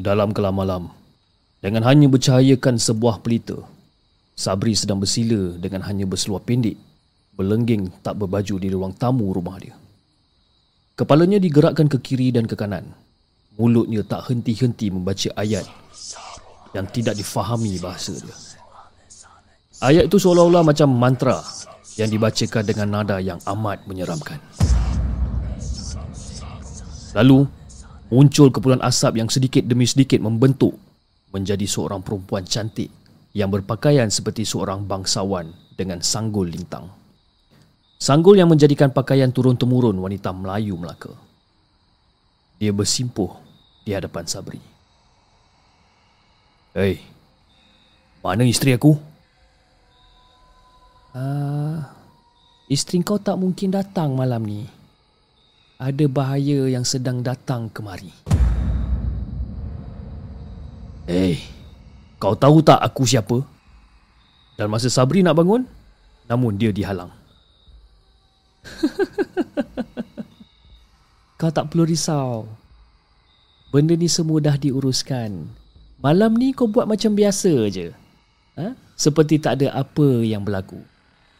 Dalam kelam malam, dengan hanya bercahayakan sebuah pelita, Sabri sedang bersila dengan hanya berseluar pendek, berlengging tak berbaju di ruang tamu rumah dia. Kepalanya digerakkan ke kiri dan ke kanan. Mulutnya tak henti-henti membaca ayat yang tidak difahami bahasa dia. Ayat itu seolah-olah macam mantra yang dibacakan dengan nada yang amat menyeramkan. Lalu, muncul kepulan asap yang sedikit demi sedikit membentuk menjadi seorang perempuan cantik yang berpakaian seperti seorang bangsawan dengan sanggul lintang. Sanggul yang menjadikan pakaian turun-temurun wanita Melayu Melaka. Dia bersimpuh di hadapan Sabri. Hei, mana isteri aku? Uh, isteri kau tak mungkin datang malam ni. Ada bahaya yang sedang datang kemari. Hei, kau tahu tak aku siapa? Dan masa Sabri nak bangun, namun dia dihalang. kau tak perlu risau. Benda ni semua dah diuruskan. Malam ni kau buat macam biasa je. Ha? Seperti tak ada apa yang berlaku.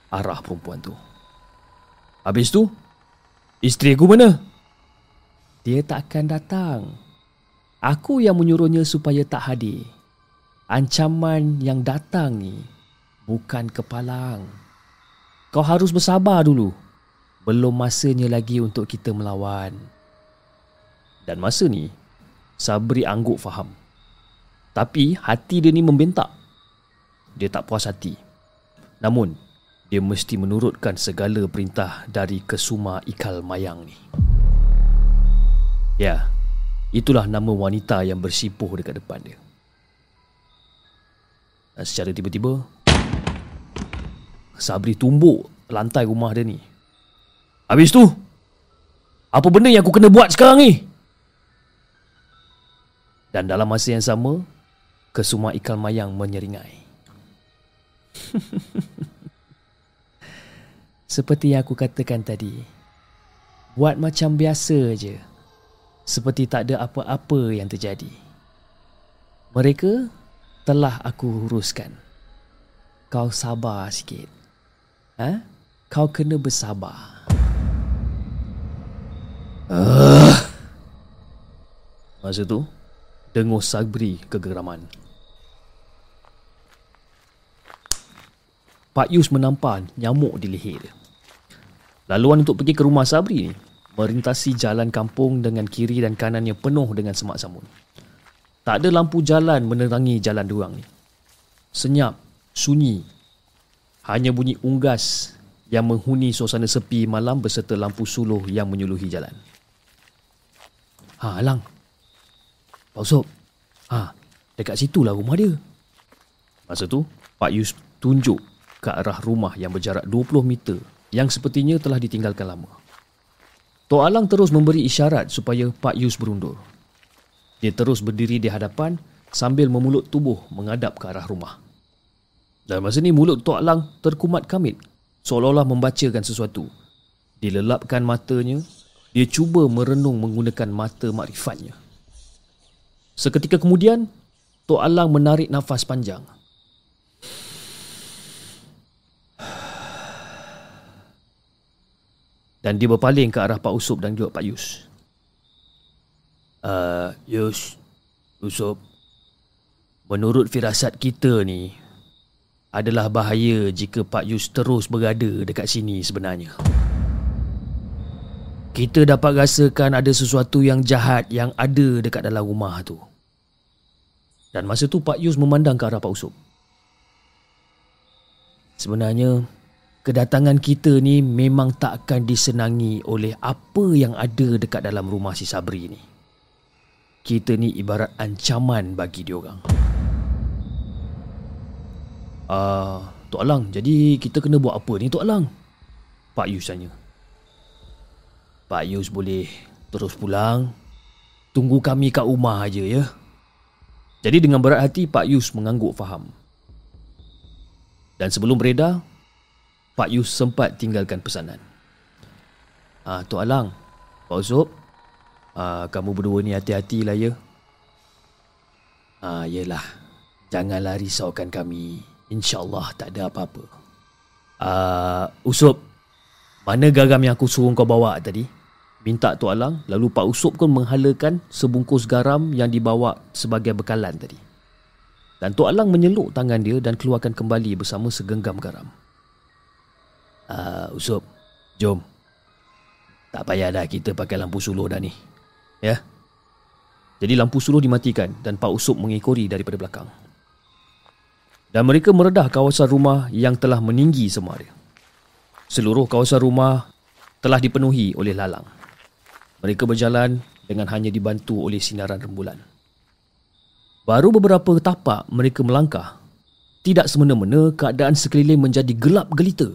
Arah perempuan tu. Habis tu, isteri aku mana? Dia tak akan datang. Aku yang menyuruhnya supaya tak hadir. Ancaman yang datang ni bukan kepalang. Kau harus bersabar dulu. Belum masanya lagi untuk kita melawan. Dan masa ni, Sabri angguk faham. Tapi hati dia ni membentak. Dia tak puas hati. Namun, dia mesti menurutkan segala perintah dari Kesuma Ikal Mayang ni. Ya, itulah nama wanita yang bersipuh dekat depan dia. Dan secara tiba-tiba, Sabri tumbuk lantai rumah dia ni. Habis tu, apa benda yang aku kena buat sekarang ni? Dan dalam masa yang sama, kesuma ikan mayang menyeringai. Seperti yang aku katakan tadi, buat macam biasa je. Seperti tak ada apa-apa yang terjadi. Mereka telah aku uruskan. Kau sabar sikit. Ha? Kau kena bersabar. Uh. Masa tu, dengus Sabri kegeraman. Pak Yus menampar nyamuk di leher dia. Laluan untuk pergi ke rumah Sabri ni merintasi jalan kampung dengan kiri dan kanannya penuh dengan semak samun. Tak ada lampu jalan menerangi jalan duang ni. Senyap, sunyi. Hanya bunyi unggas yang menghuni suasana sepi malam beserta lampu suluh yang menyuluhi jalan. Ha, Alang. Pak Usop. Ha, dekat situlah rumah dia. Masa tu, Pak Yus tunjuk ke arah rumah yang berjarak 20 meter yang sepertinya telah ditinggalkan lama. Tok Alang terus memberi isyarat supaya Pak Yus berundur. Dia terus berdiri di hadapan sambil memulut tubuh menghadap ke arah rumah. Dan masa ni mulut Tok Alang terkumat kamit seolah-olah membacakan sesuatu. Dilelapkan matanya, dia cuba merenung menggunakan mata makrifatnya. Seketika kemudian, Tok Alang menarik nafas panjang. Dan dia berpaling ke arah Pak Usup dan juga Pak Yus. Uh, Yus, Usup, menurut firasat kita ni, adalah bahaya jika Pak Yus terus berada dekat sini sebenarnya. Kita dapat rasakan ada sesuatu yang jahat yang ada dekat dalam rumah tu. Dan masa tu Pak Yus memandang ke arah Pak Usop. Sebenarnya, kedatangan kita ni memang tak akan disenangi oleh apa yang ada dekat dalam rumah si Sabri ni. Kita ni ibarat ancaman bagi diorang. Ah, uh, Tok Alang, jadi kita kena buat apa ni Tok Alang? Pak Yus tanya. Pak Yus boleh terus pulang. Tunggu kami kat rumah aja ya. Jadi dengan berat hati Pak Yus mengangguk faham. Dan sebelum beredar, Pak Yus sempat tinggalkan pesanan. Ah, Tok Alang, Pak Usop, ah, kamu berdua ni hati-hatilah ya. Ah, yelah. Janganlah risaukan kami. InsyaAllah tak ada apa-apa. Ah, Usop, mana garam yang aku suruh kau bawa tadi? Minta Tok Alang, lalu Pak Usop pun menghalakan sebungkus garam yang dibawa sebagai bekalan tadi. Dan Tok Alang menyeluk tangan dia dan keluarkan kembali bersama segenggam garam. Ah, uh, Usop, jom. Tak payah dah kita pakai lampu suluh dah ni. Ya? Jadi lampu suluh dimatikan dan Pak Usop mengikori daripada belakang. Dan mereka meredah kawasan rumah yang telah meninggi semua dia. Seluruh kawasan rumah telah dipenuhi oleh lalang. Mereka berjalan dengan hanya dibantu oleh sinaran rembulan. Baru beberapa tapak mereka melangkah. Tidak semena-mena keadaan sekeliling menjadi gelap gelita.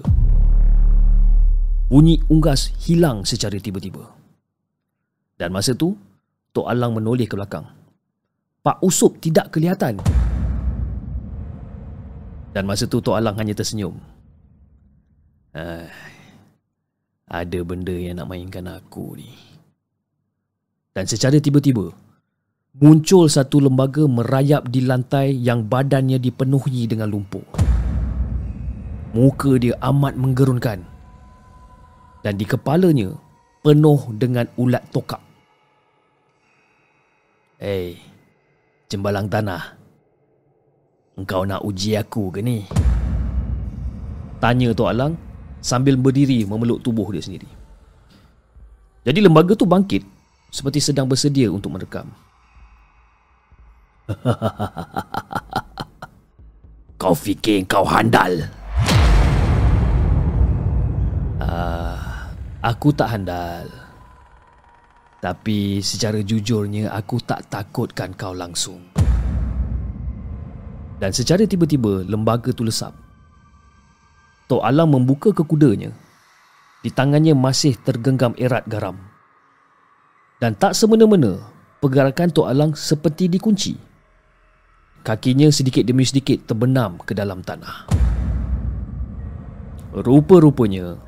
Bunyi unggas hilang secara tiba-tiba. Dan masa tu, Tok Alang menoleh ke belakang. Pak Usup tidak kelihatan. Dan masa tu Tok Alang hanya tersenyum. Ah, ada benda yang nak mainkan aku ni. Dan secara tiba-tiba, muncul satu lembaga merayap di lantai yang badannya dipenuhi dengan lumpur. Muka dia amat menggerunkan dan di kepalanya penuh dengan ulat tokak. Hei, jembalang tanah. Engkau nak uji aku ke ni? Tanya Tok Alang sambil berdiri memeluk tubuh dia sendiri. Jadi lembaga tu bangkit seperti sedang bersedia untuk merekam. kau fikir kau handal? Aku tak handal. Tapi secara jujurnya aku tak takutkan kau langsung. Dan secara tiba-tiba lembaga tu lesap. Tok Alam membuka ke kudanya. Di tangannya masih tergenggam erat garam. Dan tak semena-mena pergerakan Tok Alang seperti dikunci. Kakinya sedikit demi sedikit terbenam ke dalam tanah. Rupa-rupanya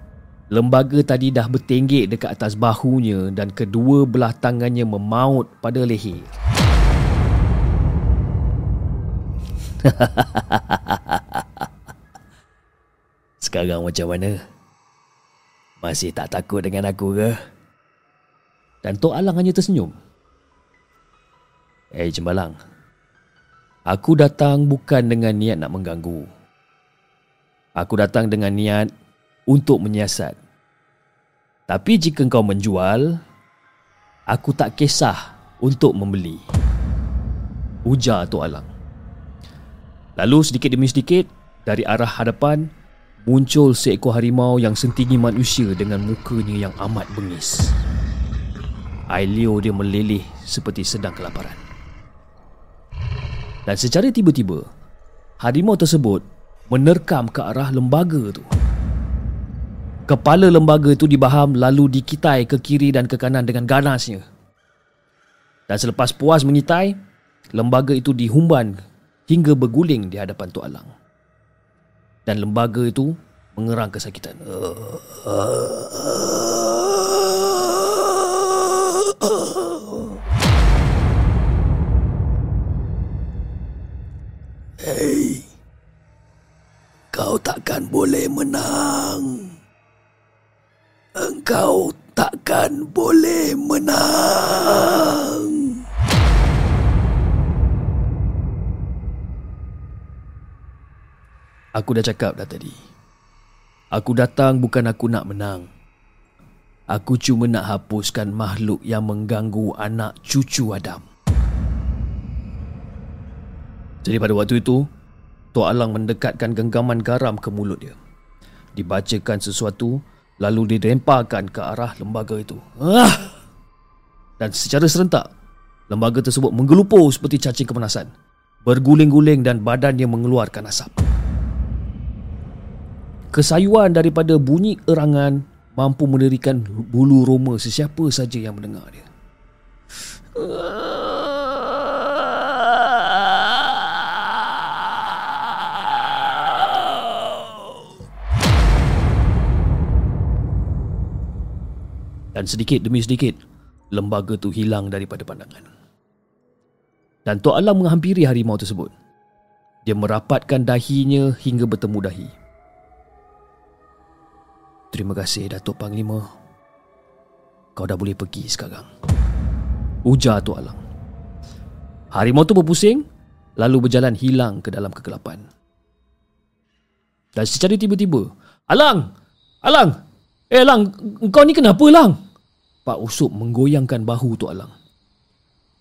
Lembaga tadi dah bertenggek dekat atas bahunya dan kedua belah tangannya memaut pada leher. Sekarang macam mana? Masih tak takut dengan aku ke? Dan Tok Alang hanya tersenyum. Eh, hey, Cembalang. Aku datang bukan dengan niat nak mengganggu. Aku datang dengan niat untuk menyiasat. Tapi jika kau menjual, aku tak kisah untuk membeli. Ujar Tok Alang. Lalu sedikit demi sedikit, dari arah hadapan, muncul seekor harimau yang setinggi manusia dengan mukanya yang amat bengis. Ailio dia meleleh seperti sedang kelaparan. Dan secara tiba-tiba, harimau tersebut menerkam ke arah lembaga tu. Kepala lembaga itu dibaham lalu dikitai ke kiri dan ke kanan dengan ganasnya. Dan selepas puas mengitai, lembaga itu dihumban hingga berguling di hadapan Tok Alang. Dan lembaga itu mengerang kesakitan. Hei, kau takkan boleh menang engkau takkan boleh menang. Aku dah cakap dah tadi. Aku datang bukan aku nak menang. Aku cuma nak hapuskan makhluk yang mengganggu anak cucu Adam. Jadi pada waktu itu, Tok Alang mendekatkan genggaman garam ke mulut dia. Dibacakan sesuatu lalu dilemparkan ke arah lembaga itu. Ah! Dan secara serentak, lembaga tersebut menggelupur seperti cacing kepanasan, berguling-guling dan badannya mengeluarkan asap. Kesayuan daripada bunyi erangan mampu mendirikan bulu roma sesiapa saja yang mendengar dia. Ah! Dan sedikit demi sedikit lembaga tu hilang daripada pandangan. Dan Tok Alang menghampiri harimau tersebut. Dia merapatkan dahinya hingga bertemu dahi. Terima kasih Datuk Panglima. Kau dah boleh pergi sekarang. Ujar Tok Alang. Harimau tu berpusing lalu berjalan hilang ke dalam kegelapan. Dan secara tiba-tiba, Alang! Alang! Eh Alang, kau ni kenapa Alang? Pak Usop menggoyangkan bahu Tok Alang.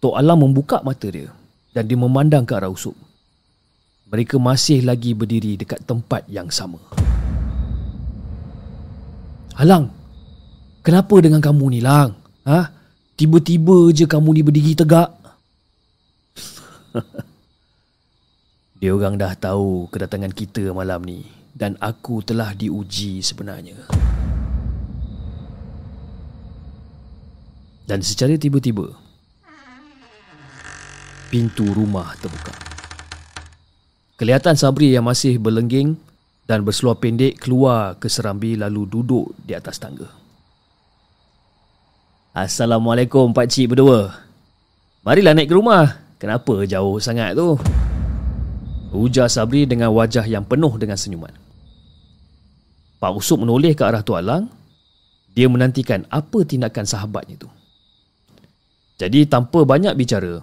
Tok Alang membuka mata dia dan dia memandang ke arah Usop. Mereka masih lagi berdiri dekat tempat yang sama. Alang, kenapa dengan kamu ni Lang? Ha? Tiba-tiba je kamu ni berdiri tegak. Dia orang dah tahu kedatangan kita malam ni dan aku telah diuji sebenarnya. Dan secara tiba-tiba pintu rumah terbuka. Kelihatan Sabri yang masih berlengging dan berseluar pendek keluar ke serambi lalu duduk di atas tangga. Assalamualaikum Pak Cik berdua. Marilah naik ke rumah. Kenapa jauh sangat tu? Ujar Sabri dengan wajah yang penuh dengan senyuman. Pak Usop menoleh ke arah Tuan Lang. Dia menantikan apa tindakan sahabatnya itu. Jadi tanpa banyak bicara,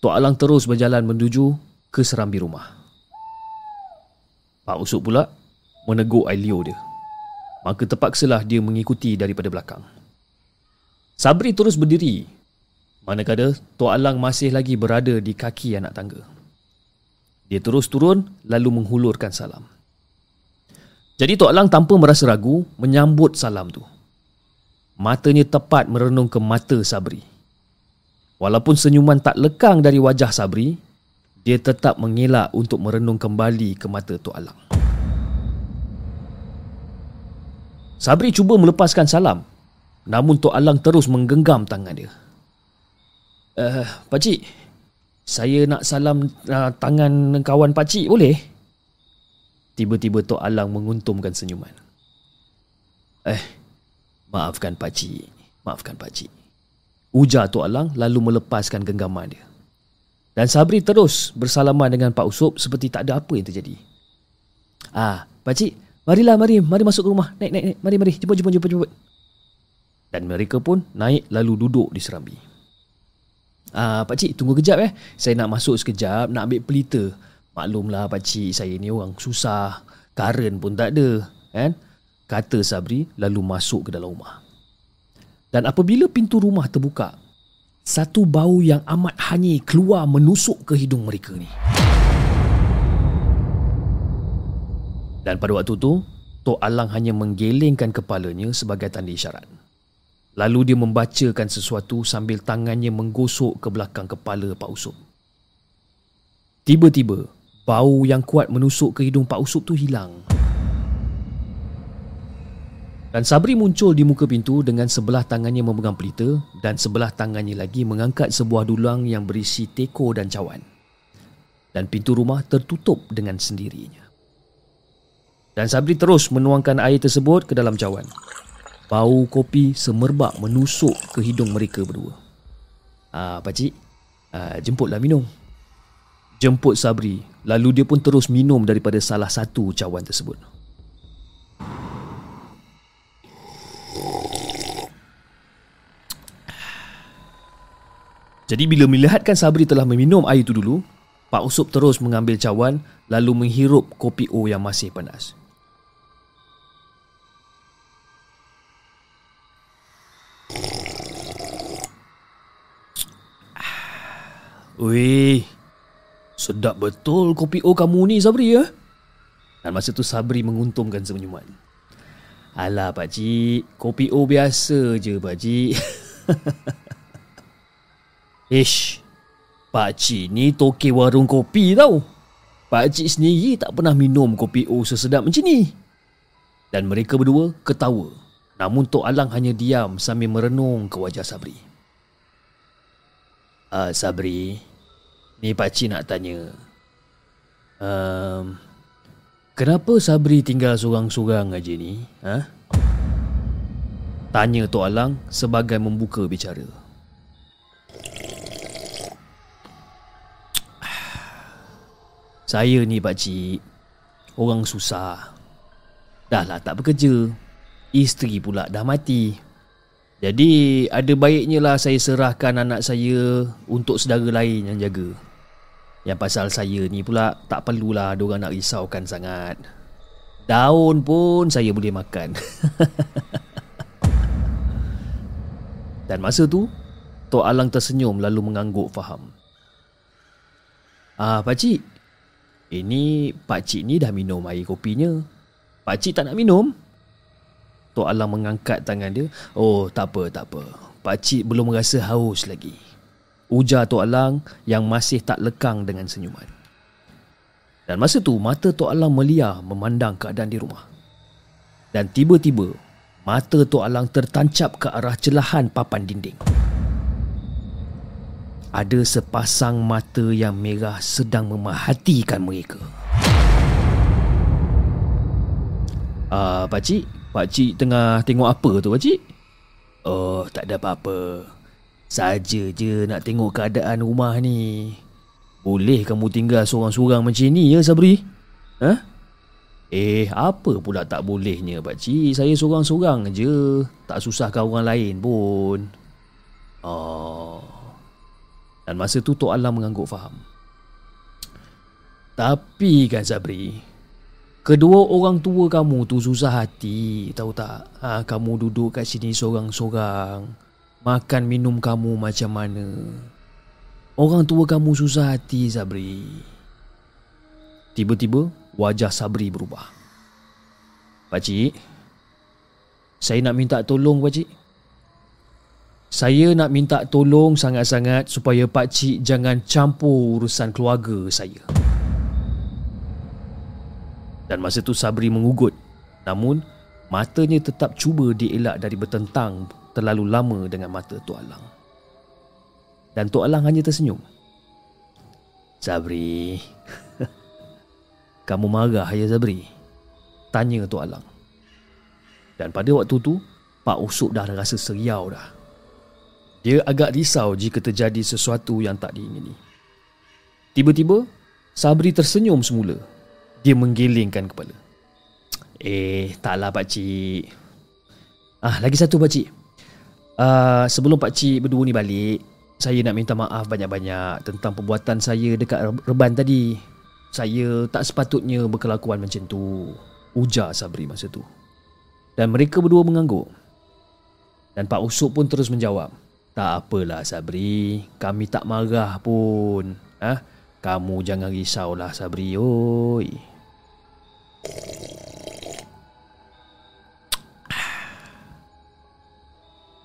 Tok Alang terus berjalan menuju ke serambi rumah. Pak Usop pula menegur Ailio dia. Maka terpaksalah dia mengikuti daripada belakang. Sabri terus berdiri. Manakala Tok Alang masih lagi berada di kaki anak tangga. Dia terus turun lalu menghulurkan salam. Jadi Tok Lang tanpa merasa ragu menyambut salam tu. Matanya tepat merenung ke mata Sabri. Walaupun senyuman tak lekang dari wajah Sabri, dia tetap mengelak untuk merenung kembali ke mata Tok Alang. Sabri cuba melepaskan salam. Namun Tok Alang terus menggenggam tangan dia. Eh, uh, Pakcik, saya nak salam uh, tangan kawan pakcik boleh? Tiba-tiba Tok Alang menguntumkan senyuman. Eh, maafkan pakcik. Maafkan pakcik. Ujar Tok Alang lalu melepaskan genggaman dia. Dan Sabri terus bersalaman dengan Pak Usop seperti tak ada apa yang terjadi. Ah, pakcik, marilah mari, mari masuk ke rumah. Naik, naik, naik. Mari, mari. Jemput, jemput, jemput, jemput. Dan mereka pun naik lalu duduk di serambi. Ah, pak cik tunggu kejap eh. Saya nak masuk sekejap nak ambil pelita. Maklumlah pak cik saya ni orang susah. Karen pun tak ada, kan? Kata Sabri lalu masuk ke dalam rumah. Dan apabila pintu rumah terbuka, satu bau yang amat hanyir keluar menusuk ke hidung mereka ni. Dan pada waktu tu, Tok Alang hanya menggelengkan kepalanya sebagai tanda isyarat. Lalu dia membacakan sesuatu sambil tangannya menggosok ke belakang kepala Pak Usop. Tiba-tiba, bau yang kuat menusuk ke hidung Pak Usop tu hilang. Dan Sabri muncul di muka pintu dengan sebelah tangannya memegang pelita dan sebelah tangannya lagi mengangkat sebuah dulang yang berisi teko dan cawan. Dan pintu rumah tertutup dengan sendirinya. Dan Sabri terus menuangkan air tersebut ke dalam cawan. Bau kopi semerbak menusuk ke hidung mereka berdua. Ah, pakcik, ah, jemputlah minum. Jemput Sabri, lalu dia pun terus minum daripada salah satu cawan tersebut. Jadi bila melihatkan Sabri telah meminum air itu dulu, Pak Usop terus mengambil cawan lalu menghirup kopi O yang masih panas. Wih, sedap betul kopi O kamu ni Sabri ya. Dan masa tu Sabri menguntumkan senyuman. Alah pakcik, kopi O biasa je pakcik. Ish, pakcik ni toke warung kopi tau. Pakcik sendiri tak pernah minum kopi O sesedap macam ni. Dan mereka berdua ketawa. Namun Tok Alang hanya diam sambil merenung ke wajah Sabri. Uh, Sabri, Ni pakcik nak tanya. Um, kenapa Sabri tinggal seorang-seorang aja ni? Ha? Tanya Tok Alang sebagai membuka bicara. Saya ni pakcik Orang susah. Dah lah tak bekerja. Isteri pula dah mati. Jadi ada baiknya lah saya serahkan anak saya Untuk saudara lain yang jaga. Yang pasal saya ni pula Tak perlulah diorang nak risaukan sangat. Daun pun saya boleh makan. Dan masa tu Tok Alang tersenyum lalu mengangguk faham. Ah, pakcik Ini pakcik ni dah minum air kopinya Pakcik tak nak minum? Tok Alang mengangkat tangan dia Oh tak apa tak apa Pakcik belum rasa haus lagi Ujar Tok Alang yang masih tak lekang dengan senyuman dan masa tu mata Tok Alang meliar memandang keadaan di rumah. Dan tiba-tiba mata Tok Alang tertancap ke arah celahan papan dinding. Ada sepasang mata yang merah sedang memahatikan mereka. Ah, uh, pakcik, pakcik tengah tengok apa tu pakcik? Oh, tak ada apa-apa. Saja je nak tengok keadaan rumah ni. Boleh kamu tinggal seorang-seorang macam ni ya Sabri? Ha? Eh, apa pula tak bolehnya pakcik? Saya seorang-seorang je. Tak susahkan orang lain pun. Oh. Dan masa tu Tok Alam mengangguk faham. Tapi kan Sabri, kedua orang tua kamu tu susah hati, tahu tak? Ha, kamu duduk kat sini seorang-seorang. Makan minum kamu macam mana? Orang tua kamu susah hati Sabri Tiba-tiba wajah Sabri berubah Pakcik Saya nak minta tolong pakcik Saya nak minta tolong sangat-sangat Supaya pakcik jangan campur urusan keluarga saya Dan masa tu Sabri mengugut Namun matanya tetap cuba dielak dari bertentang Terlalu lama dengan mata Tok Alang dan Tok Alang hanya tersenyum. Sabri. Kamu marah ya Sabri? Tanya Tok Alang. Dan pada waktu tu, Pak Usuk dah rasa seriau dah. Dia agak risau jika terjadi sesuatu yang tak diingini. Tiba-tiba, Sabri tersenyum semula. Dia menggelingkan kepala. Eh, taklah pakcik. Ah, lagi satu pakcik. Uh, sebelum pakcik berdua ni balik, saya nak minta maaf banyak-banyak tentang perbuatan saya dekat reban tadi. Saya tak sepatutnya berkelakuan macam tu. Ujar Sabri masa tu. Dan mereka berdua mengangguk. Dan Pak Usuk pun terus menjawab. Tak apalah Sabri, kami tak marah pun. Ah, ha? Kamu jangan risaulah Sabri, oi.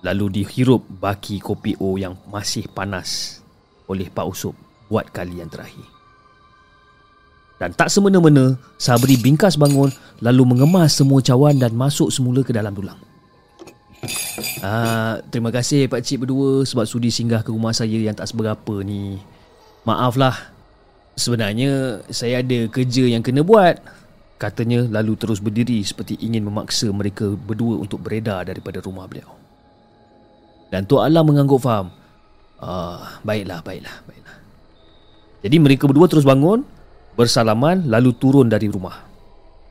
lalu dihirup baki kopi O yang masih panas oleh Pak Usop buat kali yang terakhir. Dan tak semena-mena, Sabri bingkas bangun lalu mengemas semua cawan dan masuk semula ke dalam tulang. Ah, terima kasih Pak Cik berdua sebab sudi singgah ke rumah saya yang tak seberapa ni. Maaflah. Sebenarnya saya ada kerja yang kena buat. Katanya lalu terus berdiri seperti ingin memaksa mereka berdua untuk beredar daripada rumah beliau. Dan Tok Alam mengangguk faham. Ah, baiklah, baiklah, baiklah. Jadi mereka berdua terus bangun, bersalaman lalu turun dari rumah.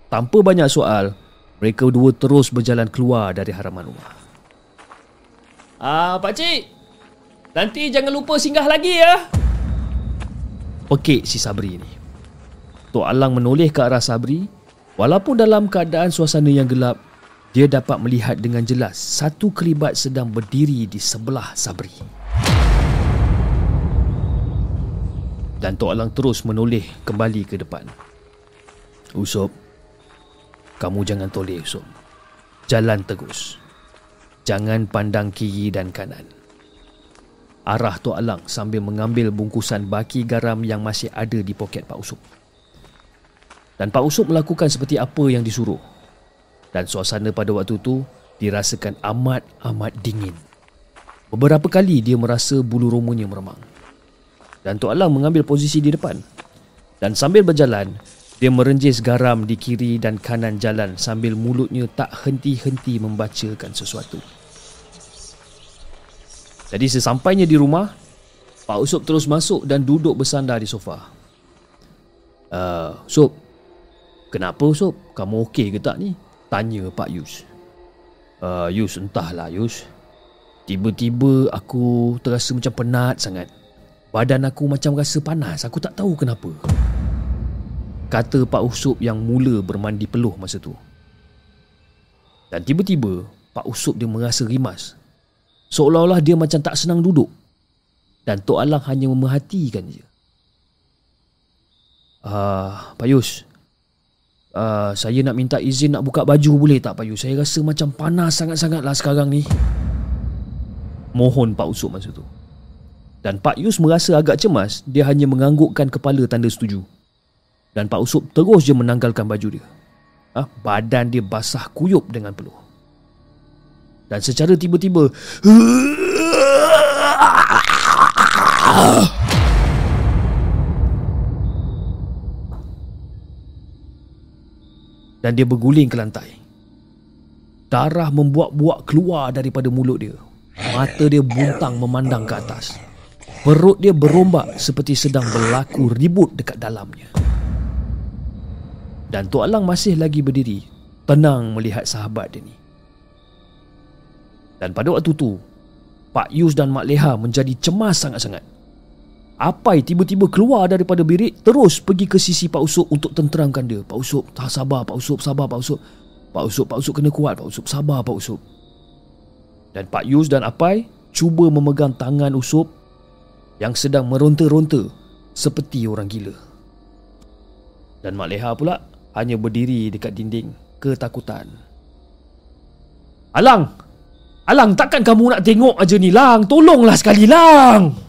Tanpa banyak soal, mereka berdua terus berjalan keluar dari haraman rumah. Ah, pak cik. Nanti jangan lupa singgah lagi ya. Pekik si Sabri ni. Tok Alang menoleh ke arah Sabri walaupun dalam keadaan suasana yang gelap dia dapat melihat dengan jelas satu kelibat sedang berdiri di sebelah Sabri. Dan Tok Alang terus menoleh kembali ke depan. Usop, kamu jangan toleh Usop. Jalan tegus. Jangan pandang kiri dan kanan. Arah Tok Alang sambil mengambil bungkusan baki garam yang masih ada di poket Pak Usop. Dan Pak Usop melakukan seperti apa yang disuruh dan suasana pada waktu itu dirasakan amat-amat dingin. Beberapa kali dia merasa bulu romanya meremang. Dan Tok Alang mengambil posisi di depan. Dan sambil berjalan, dia merenjis garam di kiri dan kanan jalan sambil mulutnya tak henti-henti membacakan sesuatu. Jadi sesampainya di rumah, Pak Usop terus masuk dan duduk bersandar di sofa. Uh, Sob, kenapa Sob? Kamu okey ke tak ni? Tanya Pak Yus. Uh, Yus, entahlah Yus. Tiba-tiba aku terasa macam penat sangat. Badan aku macam rasa panas. Aku tak tahu kenapa. Kata Pak Usop yang mula bermandi peluh masa tu. Dan tiba-tiba, Pak Usop dia merasa rimas. Seolah-olah dia macam tak senang duduk. Dan Tok Alang hanya memerhatikan dia. Ah, Pak Yus. Uh, saya nak minta izin nak buka baju boleh tak Pak Yus? Saya rasa macam panas sangat-sangat lah sekarang ni. Mohon Pak Usop masa tu. Dan Pak Yus merasa agak cemas, dia hanya menganggukkan kepala tanda setuju. Dan Pak Usop terus je menanggalkan baju dia. Ah, badan dia basah kuyup dengan peluh. Dan secara tiba-tiba dan dia berguling ke lantai. Darah membuak-buak keluar daripada mulut dia. Mata dia buntang memandang ke atas. Perut dia berombak seperti sedang berlaku ribut dekat dalamnya. Dan Tok Alang masih lagi berdiri, tenang melihat sahabat dia ni. Dan pada waktu tu, Pak Yus dan Mak Leha menjadi cemas sangat-sangat. Apai tiba-tiba keluar daripada bilik Terus pergi ke sisi Pak Usop untuk tenteramkan dia Pak Usop, sabar Pak Usop, sabar Pak Usop Pak Usop, Pak Usop kena kuat Pak Usop, sabar Pak Usop Dan Pak Yus dan Apai cuba memegang tangan Usop Yang sedang meronta-ronta seperti orang gila Dan Mak Leha pula hanya berdiri dekat dinding ketakutan Alang! Alang takkan kamu nak tengok aja ni Lang? Tolonglah sekali Lang!